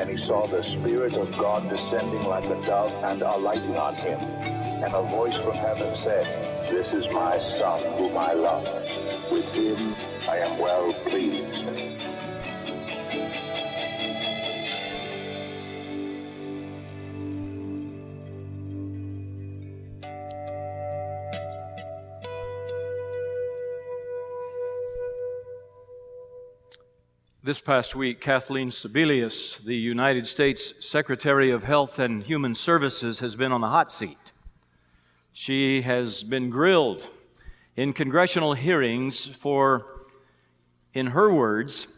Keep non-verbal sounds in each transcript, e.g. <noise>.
and he saw the Spirit of God descending like a dove and alighting on him. And a voice from heaven said, This is my Son, whom I love. With him I am well pleased. This past week, Kathleen Sebelius, the United States Secretary of Health and Human Services, has been on the hot seat. She has been grilled in congressional hearings for, in her words,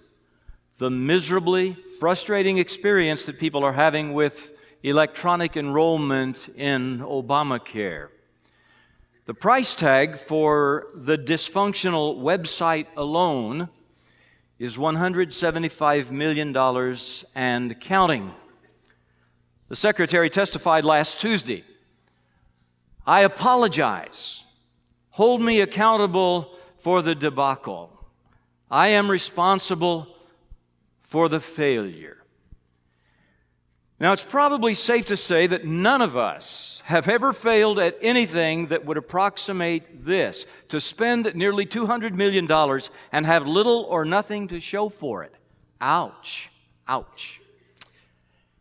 the miserably frustrating experience that people are having with electronic enrollment in Obamacare. The price tag for the dysfunctional website alone is $175 million and counting. The secretary testified last Tuesday. I apologize. Hold me accountable for the debacle. I am responsible for the failure. Now, it's probably safe to say that none of us have ever failed at anything that would approximate this to spend nearly $200 million and have little or nothing to show for it. Ouch. Ouch.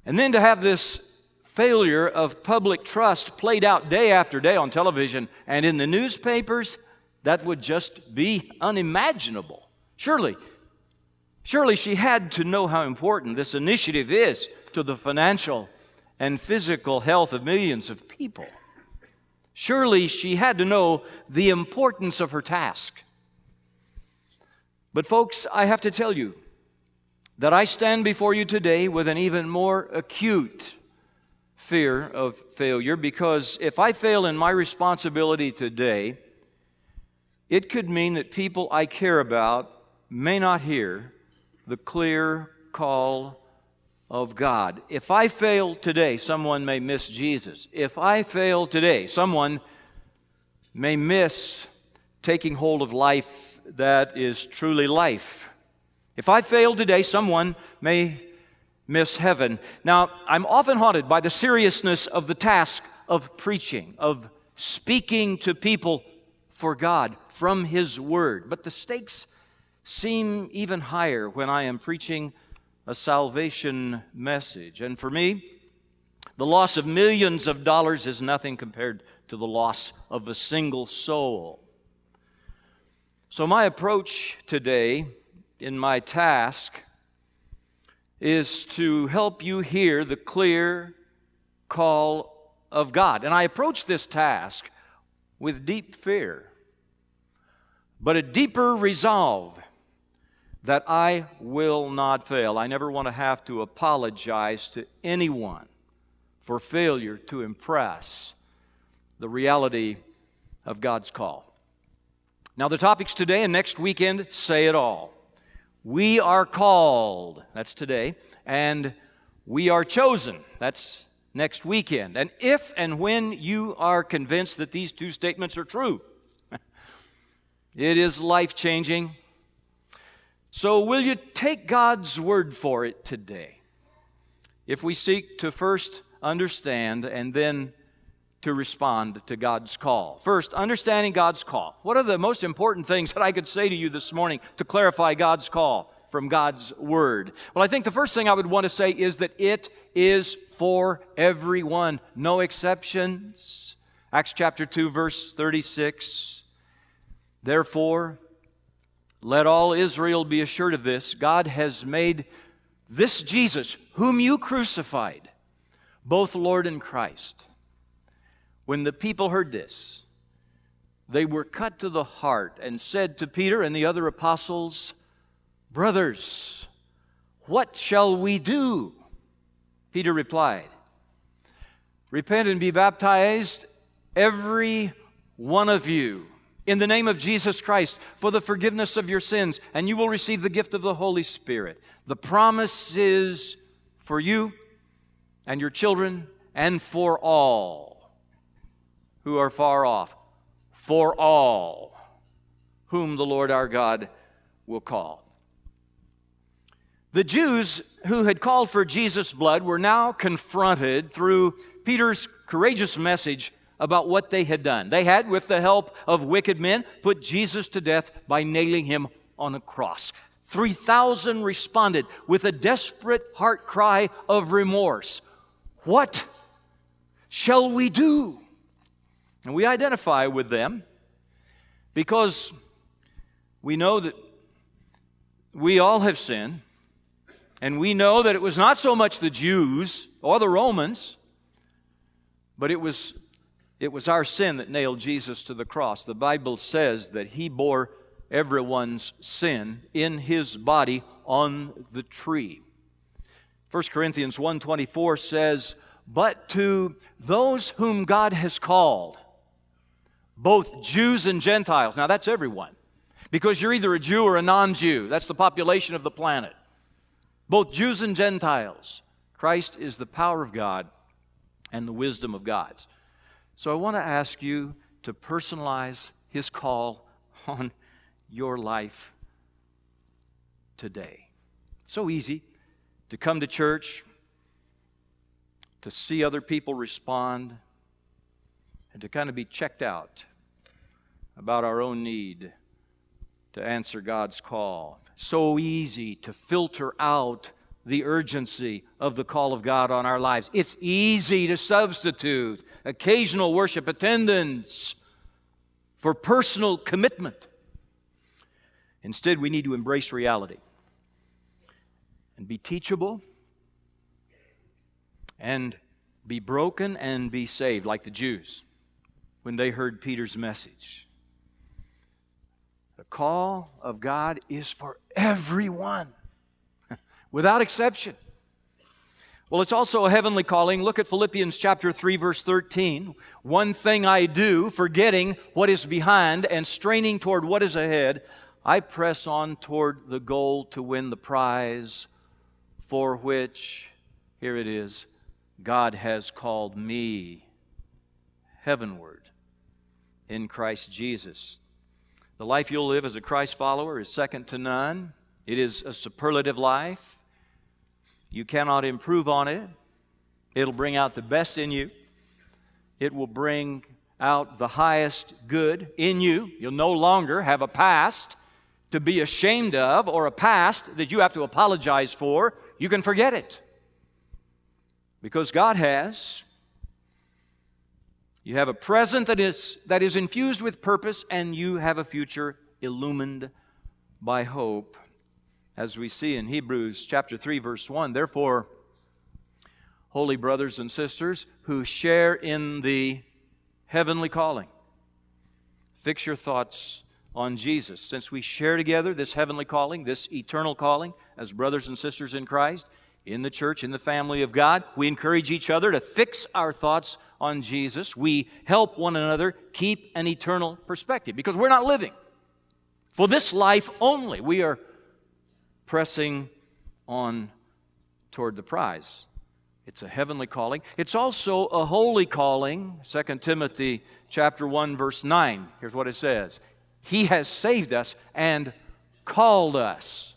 And then to have this failure of public trust played out day after day on television and in the newspapers, that would just be unimaginable. Surely, surely she had to know how important this initiative is to the financial and physical health of millions of people. Surely she had to know the importance of her task. But, folks, I have to tell you that I stand before you today with an even more acute fear of failure because if I fail in my responsibility today, it could mean that people I care about may not hear the clear call of God. If I fail today, someone may miss Jesus. If I fail today, someone may miss taking hold of life that is truly life. If I fail today, someone may miss heaven. Now, I'm often haunted by the seriousness of the task of preaching, of speaking to people for God from His Word. But the stakes seem even higher when I am preaching a salvation message. And for me, the loss of millions of dollars is nothing compared to the loss of a single soul. So, my approach today in my task is to help you hear the clear call of God. And I approach this task with deep fear, but a deeper resolve that I will not fail. I never want to have to apologize to anyone for failure to impress the reality of God's call. Now, the topics today and next weekend say it all. We are called, that's today, and we are chosen, that's next weekend. And if and when you are convinced that these two statements are true, <laughs> it is life changing so, will you take God's word for it today? If we seek to first understand and then to respond to God's call. First, understanding God's call. What are the most important things that I could say to you this morning to clarify God's call from God's Word? Well, I think the first thing I would want to say is that it is for everyone, no exceptions. Acts chapter 2, verse 36. Therefore, let all Israel be assured of this God has made this Jesus, whom you crucified, both Lord and Christ. When the people heard this, they were cut to the heart and said to Peter and the other apostles, Brothers, what shall we do? Peter replied, Repent and be baptized, every one of you, in the name of Jesus Christ for the forgiveness of your sins, and you will receive the gift of the Holy Spirit. The promise is for you and your children and for all who are far off, for all whom the Lord our God will call. The Jews who had called for Jesus' blood were now confronted through Peter's courageous message about what they had done. They had, with the help of wicked men, put Jesus to death by nailing him on a cross. 3,000 responded with a desperate heart cry of remorse. What shall we do? And we identify with them because we know that we all have sinned, and we know that it was not so much the Jews or the Romans, but it was it was our sin that nailed Jesus to the cross. The Bible says that he bore everyone's sin in his body on the tree. 1 Corinthians 1:24 says, "But to those whom God has called, both Jews and Gentiles." Now that's everyone. Because you're either a Jew or a non-Jew. That's the population of the planet. Both Jews and Gentiles. Christ is the power of God and the wisdom of God's. So I want to ask you to personalize his call <laughs> on your life today. It's so easy to come to church, to see other people respond, and to kind of be checked out about our own need to answer God's call. So easy to filter out the urgency of the call of God on our lives. It's easy to substitute occasional worship attendance for personal commitment. Instead, we need to embrace reality and be teachable and be broken and be saved, like the Jews when they heard Peter's message. The call of God is for everyone without exception. Well, it's also a heavenly calling. Look at Philippians chapter 3 verse 13. One thing I do, forgetting what is behind and straining toward what is ahead, I press on toward the goal to win the prize for which here it is, God has called me heavenward in Christ Jesus. The life you'll live as a Christ follower is second to none. It is a superlative life. You cannot improve on it. It'll bring out the best in you. It will bring out the highest good in you. You'll no longer have a past to be ashamed of or a past that you have to apologize for. You can forget it. Because God has. You have a present that is, that is infused with purpose, and you have a future illumined by hope as we see in Hebrews chapter 3 verse 1. Therefore, holy brothers and sisters who share in the heavenly calling, fix your thoughts on Jesus. Since we share together this heavenly calling, this eternal calling as brothers and sisters in Christ, in the church, in the family of God, we encourage each other to fix our thoughts on Jesus. We help one another keep an eternal perspective because we're not living for this life only. We are pressing on toward the prize. It's a heavenly calling. It's also a holy calling. 2 Timothy chapter 1 verse 9. Here's what it says. He has saved us and called us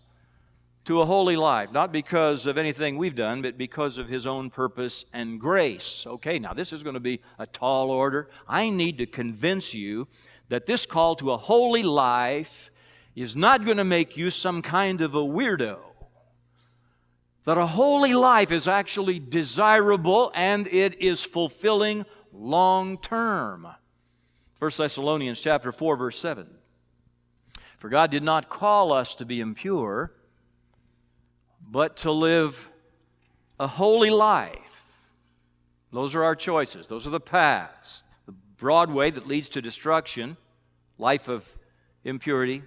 to a holy life, not because of anything we've done, but because of his own purpose and grace. Okay, now this is going to be a tall order. I need to convince you that this call to a holy life is not going to make you some kind of a weirdo. That a holy life is actually desirable and it is fulfilling long term. 1 Thessalonians chapter 4 verse 7. For God did not call us to be impure, but to live a holy life. Those are our choices. Those are the paths. The broad way that leads to destruction, life of impurity,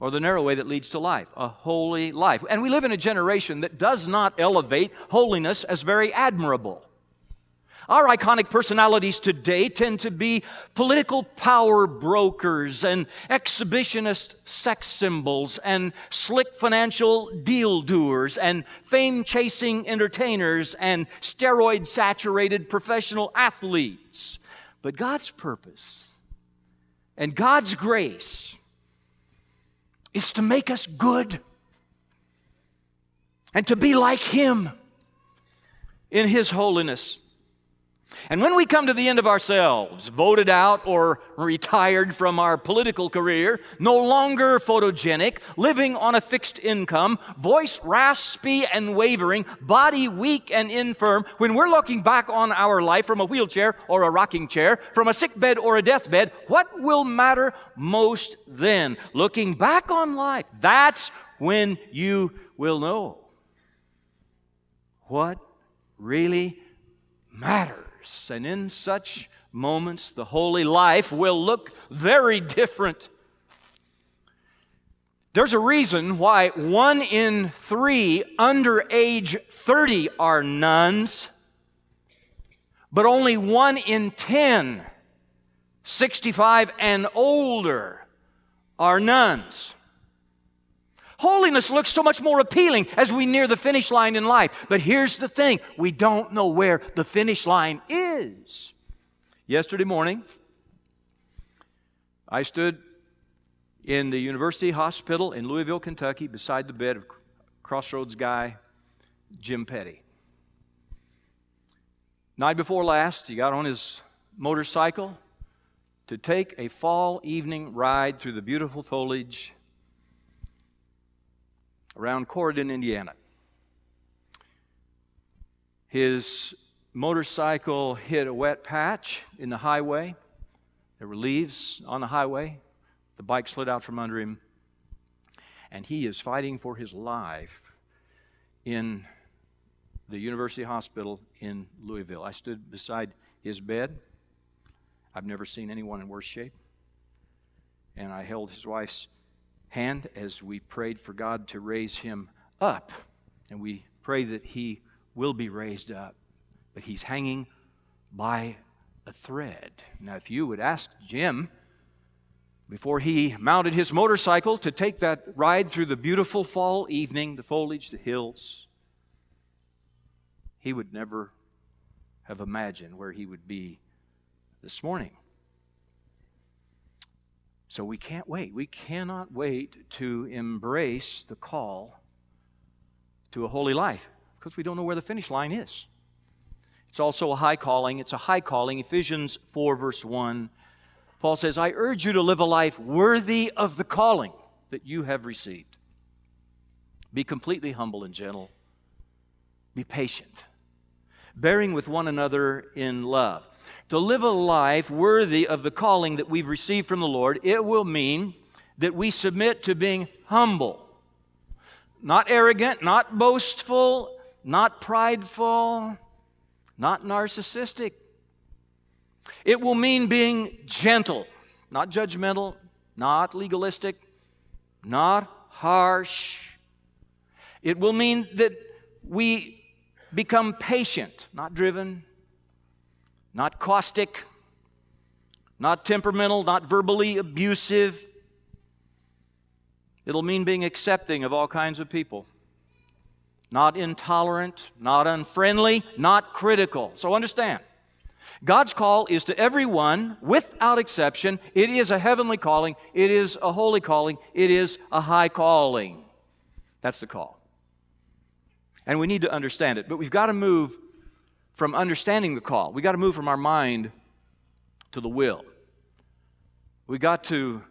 or the narrow way that leads to life, a holy life. And we live in a generation that does not elevate holiness as very admirable. Our iconic personalities today tend to be political power brokers and exhibitionist sex symbols and slick financial deal doers and fame chasing entertainers and steroid saturated professional athletes. But God's purpose and God's grace is to make us good and to be like Him in His holiness. And when we come to the end of ourselves, voted out or retired from our political career, no longer photogenic, living on a fixed income, voice raspy and wavering, body weak and infirm, when we're looking back on our life from a wheelchair or a rocking chair, from a sick bed or a deathbed, what will matter most then? Looking back on life, that's when you will know what really matters. And in such moments, the holy life will look very different. There's a reason why one in three under age 30 are nuns, but only one in 10, 65 and older, are nuns. Holiness looks so much more appealing as we near the finish line in life. But here's the thing we don't know where the finish line is. Yesterday morning, I stood in the University Hospital in Louisville, Kentucky, beside the bed of Crossroads guy Jim Petty. Night before last, he got on his motorcycle to take a fall evening ride through the beautiful foliage around Corydon, Indiana. His motorcycle hit a wet patch in the highway. There were leaves on the highway. The bike slid out from under him. And he is fighting for his life in the University Hospital in Louisville. I stood beside his bed. I've never seen anyone in worse shape. And I held his wife's hand as we prayed for God to raise him up. And we pray that he will be raised up. But he's hanging by a thread. Now, if you would ask Jim, before he mounted his motorcycle to take that ride through the beautiful fall evening, the foliage, the hills, he would never have imagined where he would be this morning. So we can't wait. We cannot wait to embrace the call to a holy life because we don't know where the finish line is. It's also a high calling. It's a high calling. Ephesians 4, verse 1. Paul says, I urge you to live a life worthy of the calling that you have received. Be completely humble and gentle. Be patient, bearing with one another in love to live a life worthy of the calling that we've received from the Lord, it will mean that we submit to being humble, not arrogant, not boastful, not prideful, not narcissistic. It will mean being gentle, not judgmental, not legalistic, not harsh. It will mean that we become patient, not driven, not caustic, not temperamental, not verbally abusive. It'll mean being accepting of all kinds of people. Not intolerant, not unfriendly, not critical. So understand. God's call is to everyone without exception. It is a heavenly calling. It is a holy calling. It is a high calling. That's the call. And we need to understand it. But we've got to move from understanding the call. We got to move from our mind to the will. We got to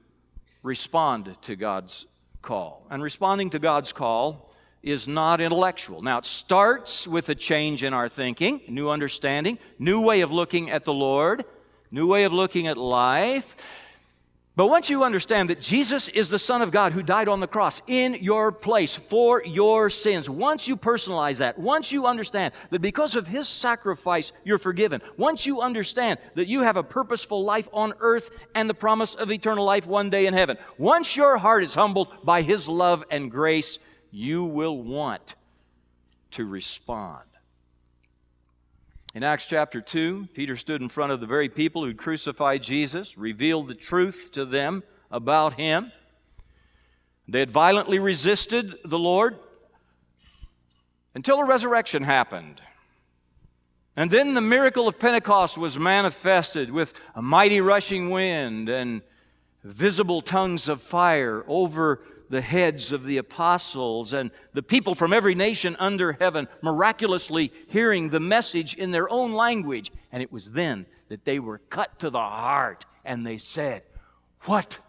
respond to God's call. And responding to God's call is not intellectual. Now, it starts with a change in our thinking, new understanding, new way of looking at the Lord, new way of looking at life. But once you understand that Jesus is the Son of God who died on the cross in your place for your sins, once you personalize that, once you understand that because of His sacrifice you're forgiven, once you understand that you have a purposeful life on earth and the promise of eternal life one day in heaven, once your heart is humbled by His love and grace, you will want to respond. In Acts chapter 2, Peter stood in front of the very people who'd crucified Jesus, revealed the truth to them about him. They had violently resisted the Lord until a resurrection happened. And then the miracle of Pentecost was manifested with a mighty rushing wind and visible tongues of fire over the heads of the apostles and the people from every nation under heaven miraculously hearing the message in their own language. And it was then that they were cut to the heart and they said, What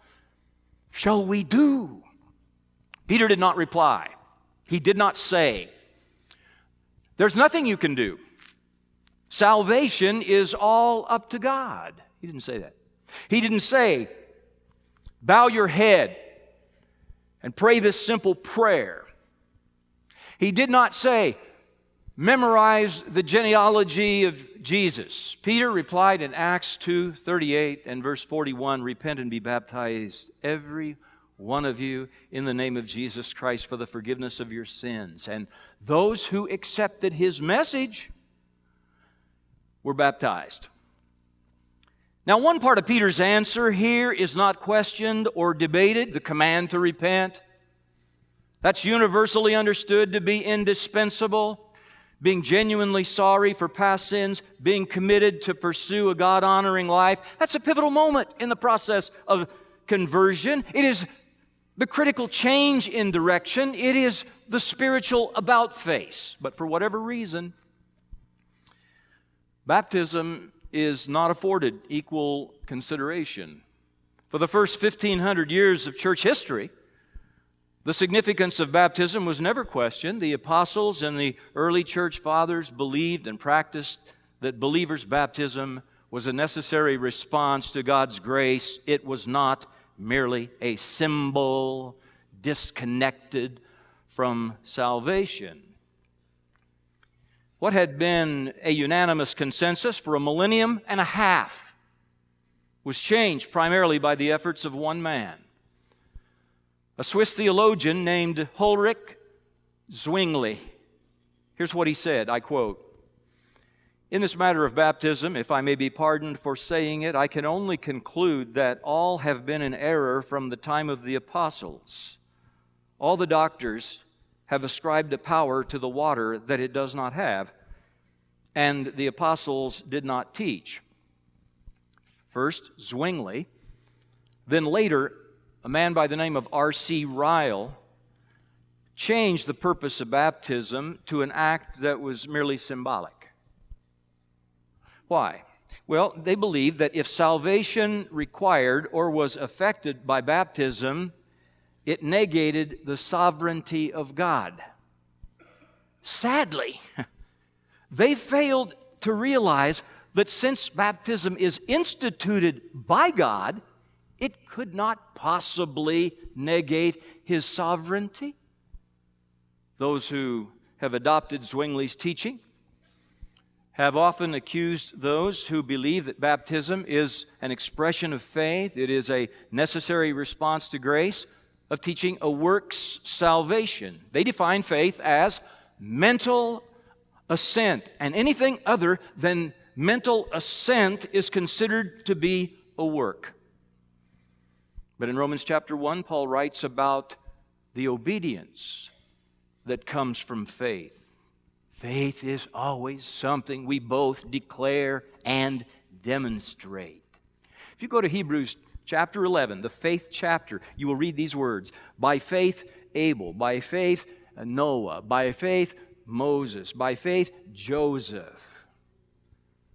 shall we do? Peter did not reply. He did not say, There's nothing you can do. Salvation is all up to God. He didn't say that. He didn't say, Bow your head and pray this simple prayer. He did not say, memorize the genealogy of Jesus. Peter replied in Acts 2 38 and verse 41 Repent and be baptized, every one of you, in the name of Jesus Christ for the forgiveness of your sins. And those who accepted his message were baptized. Now, one part of Peter's answer here is not questioned or debated the command to repent. That's universally understood to be indispensable. Being genuinely sorry for past sins, being committed to pursue a God honoring life. That's a pivotal moment in the process of conversion. It is the critical change in direction. It is the spiritual about face. But for whatever reason, baptism is not afforded equal consideration. For the first 1500 years of church history, the significance of baptism was never questioned. The apostles and the early church fathers believed and practiced that believers' baptism was a necessary response to God's grace. It was not merely a symbol disconnected from salvation. What had been a unanimous consensus for a millennium and a half was changed primarily by the efforts of one man. A Swiss theologian named Ulrich Zwingli. Here's what he said I quote In this matter of baptism, if I may be pardoned for saying it, I can only conclude that all have been in error from the time of the apostles. All the doctors have ascribed a power to the water that it does not have, and the apostles did not teach. First, Zwingli, then later, a man by the name of R.C. Ryle changed the purpose of baptism to an act that was merely symbolic. Why? Well, they believed that if salvation required or was affected by baptism, it negated the sovereignty of God. Sadly, <laughs> they failed to realize that since baptism is instituted by God, it could not possibly negate his sovereignty. Those who have adopted Zwingli's teaching have often accused those who believe that baptism is an expression of faith, it is a necessary response to grace, of teaching a works salvation. They define faith as mental assent, and anything other than mental assent is considered to be a work. But in Romans chapter 1, Paul writes about the obedience that comes from faith. Faith is always something we both declare and demonstrate. If you go to Hebrews chapter 11, the faith chapter, you will read these words By faith, Abel, by faith, Noah, by faith, Moses, by faith, Joseph.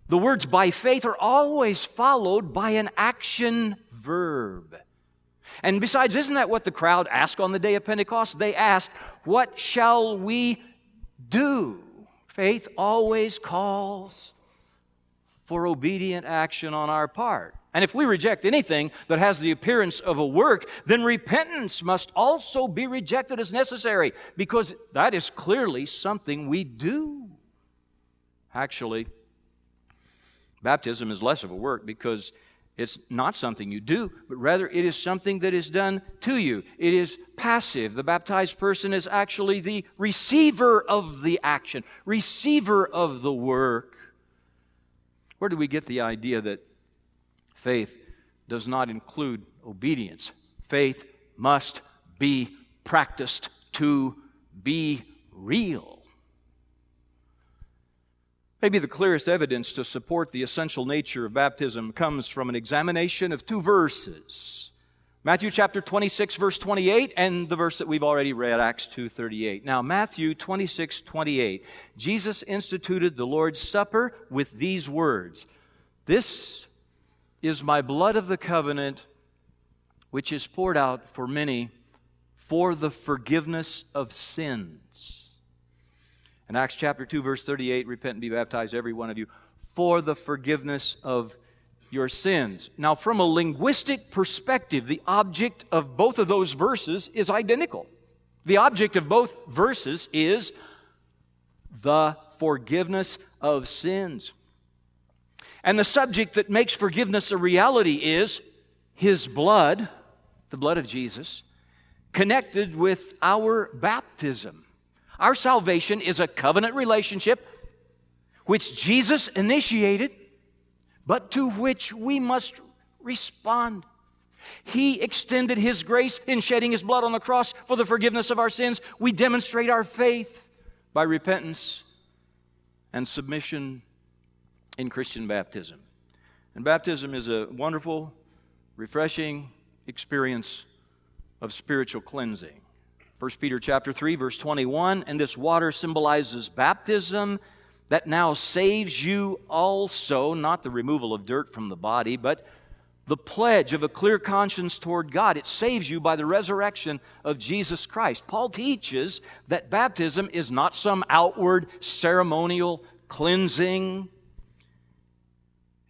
The words by faith are always followed by an action verb. And besides, isn't that what the crowd asked on the day of Pentecost? They asked, What shall we do? Faith always calls for obedient action on our part. And if we reject anything that has the appearance of a work, then repentance must also be rejected as necessary because that is clearly something we do. Actually, baptism is less of a work because it's not something you do, but rather it is something that is done to you. It is passive. The baptized person is actually the receiver of the action, receiver of the work. Where do we get the idea that faith does not include obedience? Faith must be practiced to be real. Maybe the clearest evidence to support the essential nature of baptism comes from an examination of two verses. Matthew chapter 26 verse 28 and the verse that we've already read Acts 2:38. Now Matthew 26:28. Jesus instituted the Lord's Supper with these words. This is my blood of the covenant which is poured out for many for the forgiveness of sins. In Acts chapter 2, verse 38, repent and be baptized, every one of you, for the forgiveness of your sins. Now, from a linguistic perspective, the object of both of those verses is identical. The object of both verses is the forgiveness of sins. And the subject that makes forgiveness a reality is His blood, the blood of Jesus, connected with our baptism. Our salvation is a covenant relationship which Jesus initiated, but to which we must respond. He extended His grace in shedding His blood on the cross for the forgiveness of our sins. We demonstrate our faith by repentance and submission in Christian baptism. And baptism is a wonderful, refreshing experience of spiritual cleansing. 1 Peter chapter 3 verse 21 and this water symbolizes baptism that now saves you also not the removal of dirt from the body but the pledge of a clear conscience toward God it saves you by the resurrection of Jesus Christ Paul teaches that baptism is not some outward ceremonial cleansing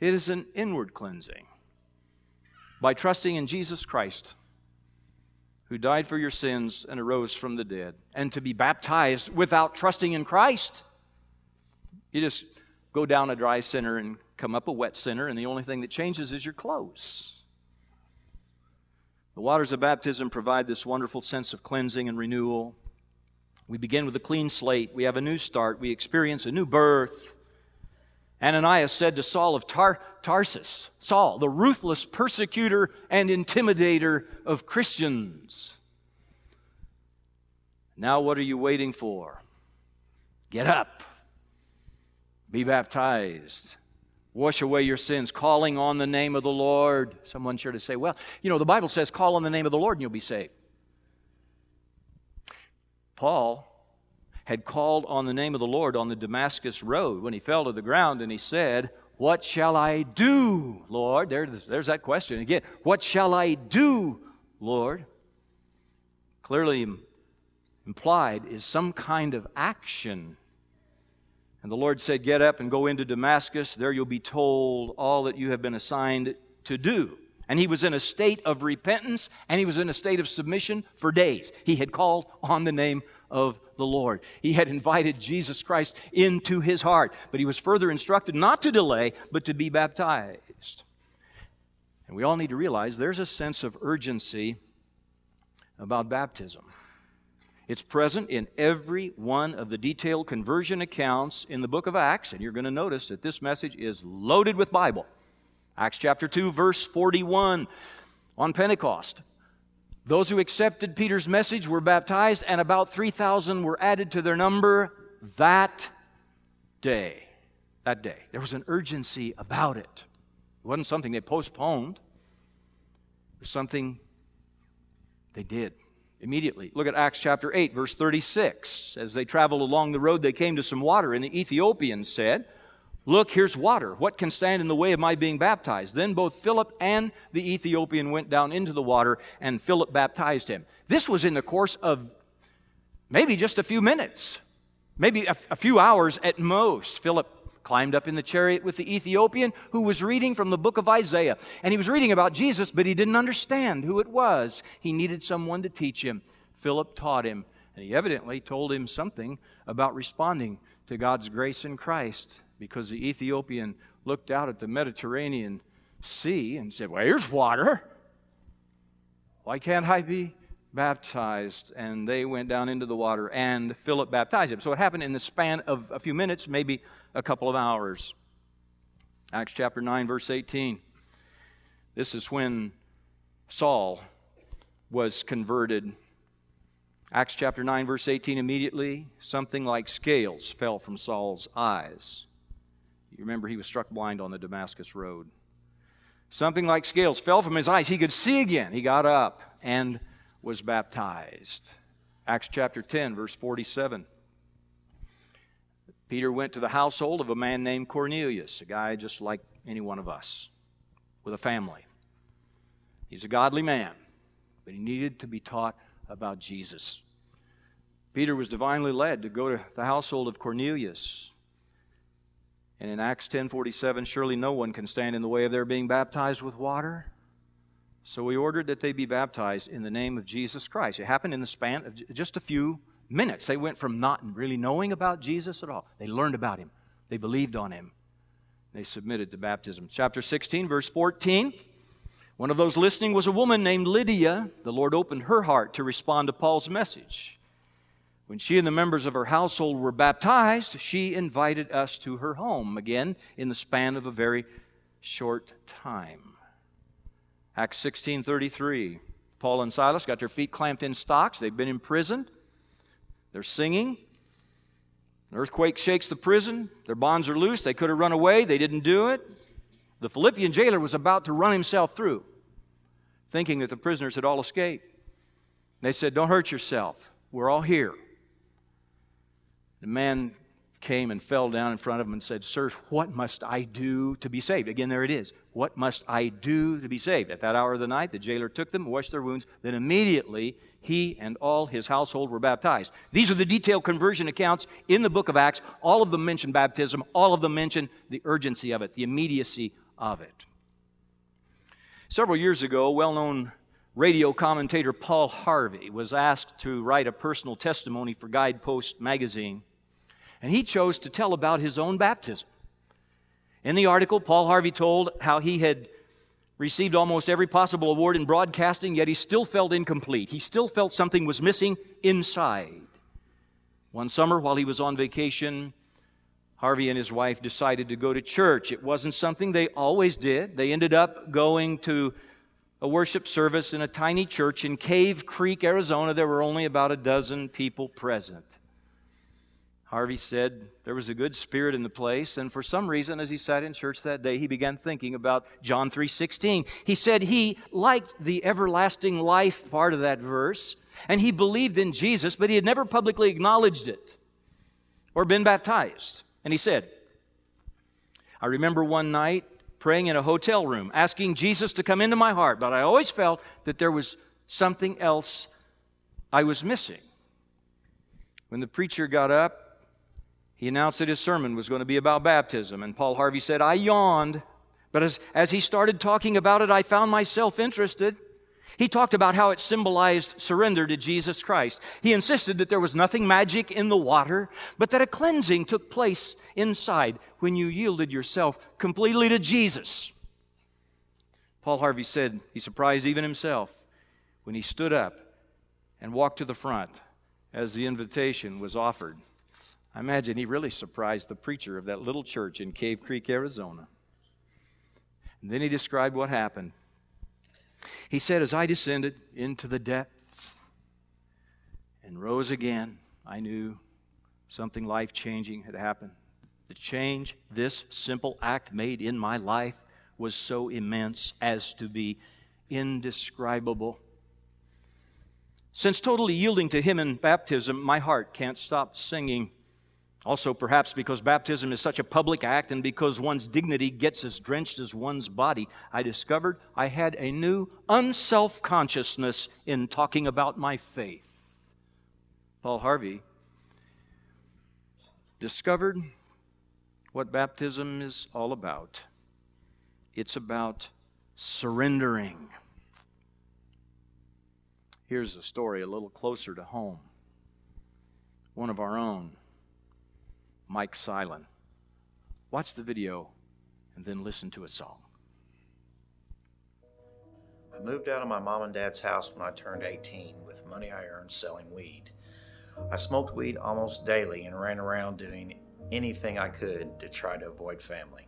it is an inward cleansing by trusting in Jesus Christ who died for your sins and arose from the dead, and to be baptized without trusting in Christ. You just go down a dry sinner and come up a wet sinner, and the only thing that changes is your clothes. The waters of baptism provide this wonderful sense of cleansing and renewal. We begin with a clean slate. We have a new start. We experience a new birth. Ananias said to Saul of Tar- Tarsus, Saul, the ruthless persecutor and intimidator of Christians. Now, what are you waiting for? Get up, be baptized, wash away your sins, calling on the name of the Lord. Someone sure to say, Well, you know, the Bible says, call on the name of the Lord and you'll be saved. Paul had called on the name of the Lord on the Damascus road when he fell to the ground and he said, What shall I do, Lord? There, there's that question again. What shall I do, Lord? Clearly implied is some kind of action. And the Lord said, Get up and go into Damascus. There you'll be told all that you have been assigned to do. And he was in a state of repentance and he was in a state of submission for days. He had called on the name of the Lord. He had invited Jesus Christ into his heart, but he was further instructed not to delay, but to be baptized. And we all need to realize there's a sense of urgency about baptism. It's present in every one of the detailed conversion accounts in the book of Acts, and you're going to notice that this message is loaded with Bible. Acts chapter 2, verse 41. On Pentecost, those who accepted Peter's message were baptized, and about 3,000 were added to their number that day. That day. There was an urgency about it. It wasn't something they postponed, it was something they did immediately. Look at Acts chapter 8, verse 36. As they traveled along the road, they came to some water, and the Ethiopians said, Look, here's water. What can stand in the way of my being baptized? Then both Philip and the Ethiopian went down into the water, and Philip baptized him. This was in the course of maybe just a few minutes, maybe a, few hours at most. Philip climbed up in the chariot with the Ethiopian who was reading from the book of Isaiah. And he was reading about Jesus, but he didn't understand who it was. He needed someone to teach him. Philip taught him, and he evidently told him something about responding to God's grace in Christ because the Ethiopian looked out at the Mediterranean Sea and said, Well, here's water. Why can't I be baptized? And they went down into the water, and Philip baptized him. So it happened in the span of a few minutes, maybe a couple of hours. Acts chapter 9, verse 18. This is when Saul was converted. Acts chapter 9, verse 18 immediately, something like scales fell from Saul's eyes. You remember he was struck blind on the Damascus road. Something like scales fell from his eyes. He could see again. He got up and was baptized. Acts chapter 10, verse 47. Peter went to the household of a man named Cornelius, a guy just like any one of us, with a family. He's a godly man, but he needed to be taught about Jesus. Peter was divinely led to go to the household of Cornelius. And in Acts 10:47, surely no one can stand in the way of their being baptized with water. So he ordered that they be baptized in the name of Jesus Christ. It happened in the span of just a few minutes. They went from not really knowing about Jesus at all. They learned about him. They believed on him. They submitted to baptism. Chapter 16, verse 14. One of those listening was a woman named Lydia. The Lord opened her heart to respond to Paul's message. When she and the members of her household were baptized, she invited us to her home again in the span of a very short time. Acts 16:33. Paul and Silas got their feet clamped in stocks. They've been imprisoned. They're singing. An earthquake shakes the prison. Their bonds are loose. They could have run away. They didn't do it. The Philippian jailer was about to run himself through, thinking that the prisoners had all escaped. They said, Don't hurt yourself. We're all here. The man came and fell down in front of him and said, Sir, what must I do to be saved? Again, there it is. What must I do to be saved? At that hour of the night, the jailer took them, washed their wounds. Then immediately, he and all his household were baptized. These are the detailed conversion accounts in the book of Acts. All of them mention baptism, all of them mention the urgency of it, the immediacy of it. Several years ago, well known radio commentator Paul Harvey was asked to write a personal testimony for Guidepost magazine and he chose to tell about his own baptism. In the article, Paul Harvey told how he had received almost every possible award in broadcasting, yet he still felt incomplete. He still felt something was missing inside. One summer, while he was on vacation, Harvey and his wife decided to go to church. It wasn't something they always did. They ended up going to a worship service in a tiny church in Cave Creek, Arizona. There were only about a dozen people present. Harvey said there was a good spirit in the place, and for some reason, as he sat in church that day, he began thinking about John 3:16. He said he liked the everlasting life part of that verse, and he believed in Jesus, but he had never publicly acknowledged it or been baptized. And he said, I remember one night praying in a hotel room, asking Jesus to come into my heart, but I always felt that there was something else I was missing. When the preacher got up, he announced that his sermon was going to be about baptism, and Paul Harvey said, I yawned, but as, as he started talking about it, I found myself interested. He talked about how it symbolized surrender to Jesus Christ. He insisted that there was nothing magic in the water, but that a cleansing took place inside when you yielded yourself completely to Jesus. Paul Harvey said he surprised even himself when he stood up and walked to the front as the invitation was offered. I imagine he really surprised the preacher of that little church in Cave Creek, Arizona. And then he described what happened. He said, As I descended into the depths and rose again, I knew something life changing had happened. The change this simple act made in my life was so immense as to be indescribable. Since totally yielding to Him in baptism, my heart can't stop singing also, perhaps because baptism is such a public act and because one's dignity gets as drenched as one's body, I discovered I had a new unself consciousness in talking about my faith. Paul Harvey discovered what baptism is all about it's about surrendering. Here's a story a little closer to home. One of our own Mike Silen. Watch the video and then listen to a song. I moved out of my mom and dad's house when I turned 18 with money I earned selling weed. I smoked weed almost daily and ran around doing anything I could to try to avoid family.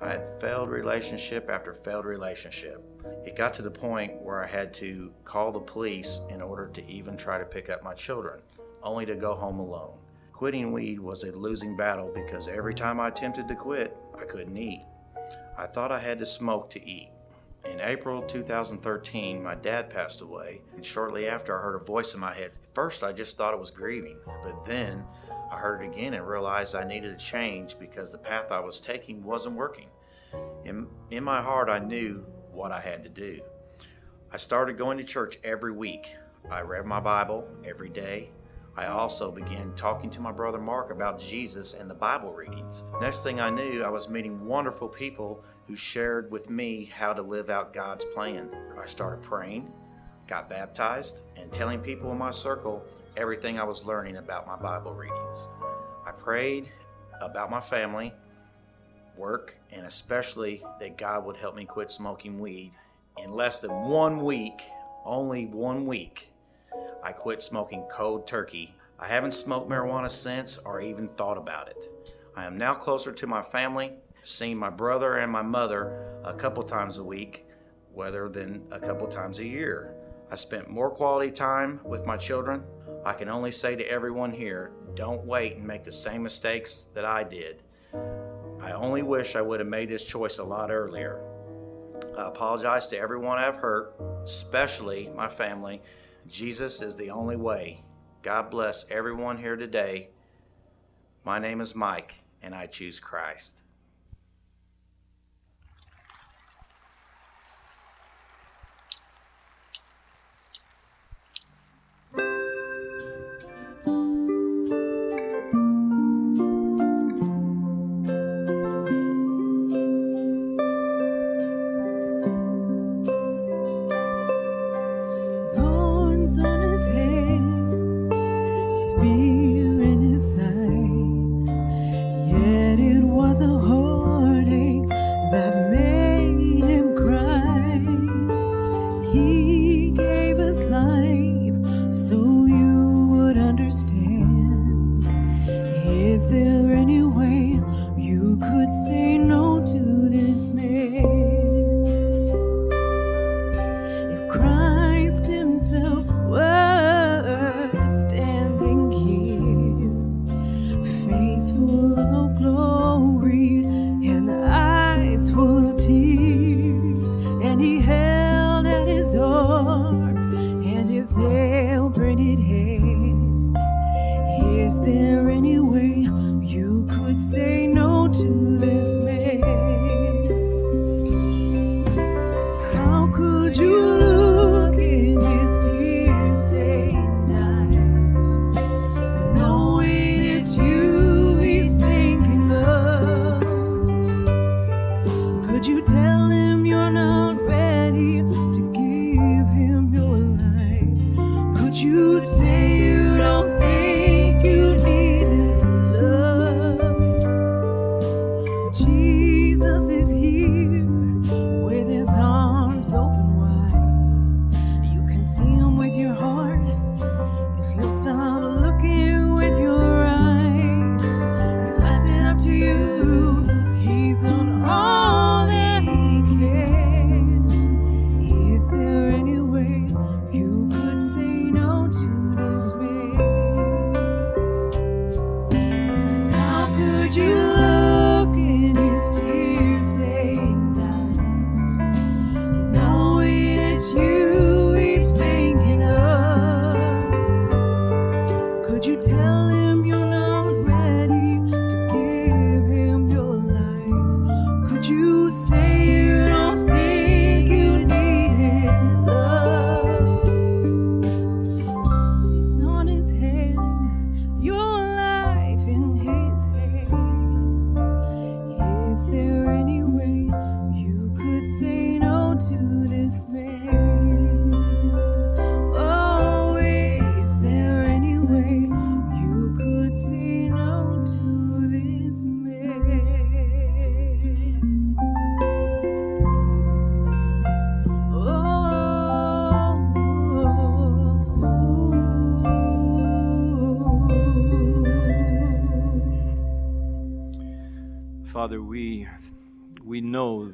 I had failed relationship after failed relationship. It got to the point where I had to call the police in order to even try to pick up my children, only to go home alone. Quitting weed was a losing battle because every time I attempted to quit, I couldn't eat. I thought I had to smoke to eat. In April 2013, my dad passed away, and shortly after, I heard a voice in my head. First, I just thought it was grieving, but then I heard it again and realized I needed a change because the path I was taking wasn't working. In, in my heart, I knew what I had to do. I started going to church every week. I read my Bible every day. I also began talking to my brother Mark about Jesus and the Bible readings. Next thing I knew, I was meeting wonderful people who shared with me how to live out God's plan. I started praying, got baptized, and telling people in my circle everything I was learning about my Bible readings. I prayed about my family, work, and especially that God would help me quit smoking weed. In less than one week, only one week, I quit smoking cold turkey. I haven't smoked marijuana since or even thought about it. I am now closer to my family, seeing my brother and my mother a couple times a week, rather than a couple times a year. I spent more quality time with my children. I can only say to everyone here don't wait and make the same mistakes that I did. I only wish I would have made this choice a lot earlier. I apologize to everyone I've hurt, especially my family. Jesus is the only way. God bless everyone here today. My name is Mike, and I choose Christ.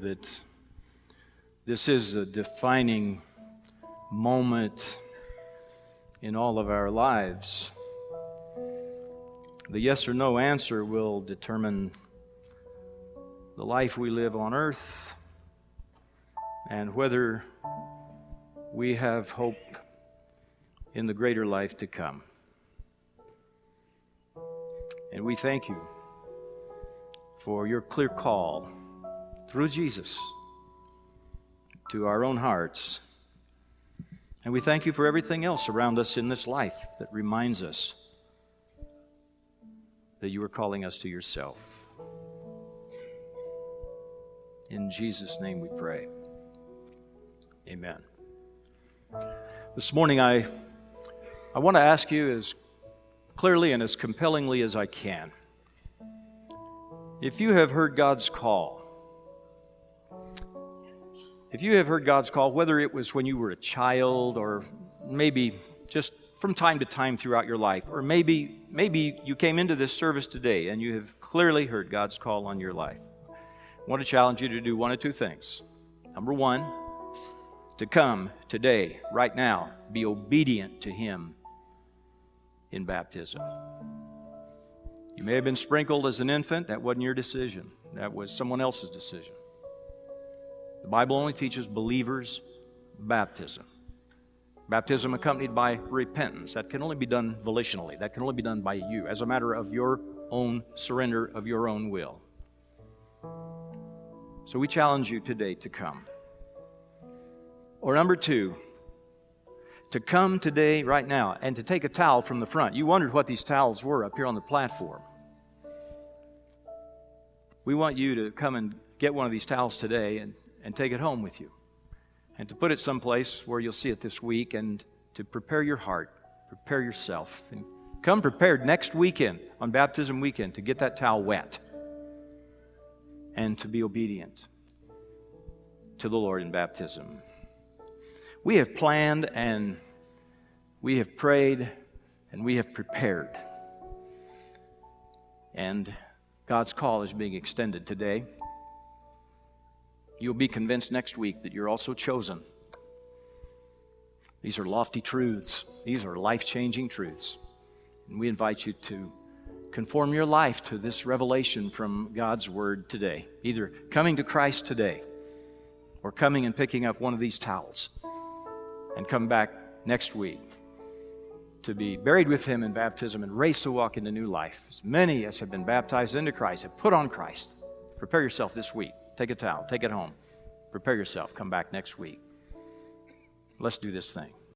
That this is a defining moment in all of our lives. The yes or no answer will determine the life we live on earth and whether we have hope in the greater life to come. And we thank you for your clear call through Jesus to our own hearts. And we thank you for everything else around us in this life that reminds us that you are calling us to yourself. In Jesus' name we pray. Amen. This morning, I, I want to ask you as clearly and as compellingly as I can if you have heard God's call, if you have heard God's call, whether it was when you were a child or maybe just from time to time throughout your life, or maybe maybe you came into this service today and you have clearly heard God's call on your life. I want to challenge you to do one of two things. Number one, to come today, right now, be obedient to Him in baptism. You may have been sprinkled as an infant. That wasn't your decision, that was someone else's decision. The Bible only teaches believers baptism. Baptism accompanied by repentance. That can only be done volitionally. That can only be done by you as a matter of your own surrender of your own will. So we challenge you today to come. Or number two, to come today, right now, and to take a towel from the front. You wondered what these towels were up here on the platform. We want you to come and get one of these towels today and, and take it home with you. And to put it someplace where you'll see it this week and to prepare your heart, prepare yourself. And come prepared next weekend, on baptism weekend, to get that towel wet and to be obedient to the Lord in baptism. We have planned and we have prayed and we have prepared. And God's call is being extended today. You'll be convinced next week that you're also chosen. These are lofty truths, these are life changing truths. And we invite you to conform your life to this revelation from God's Word today. Either coming to Christ today or coming and picking up one of these towels and come back next week to be buried with him in baptism and raised to walk into new life. As many as have been baptized into Christ have put on Christ. Prepare yourself this week. Take a towel, take it home. Prepare yourself. Come back next week. Let's do this thing.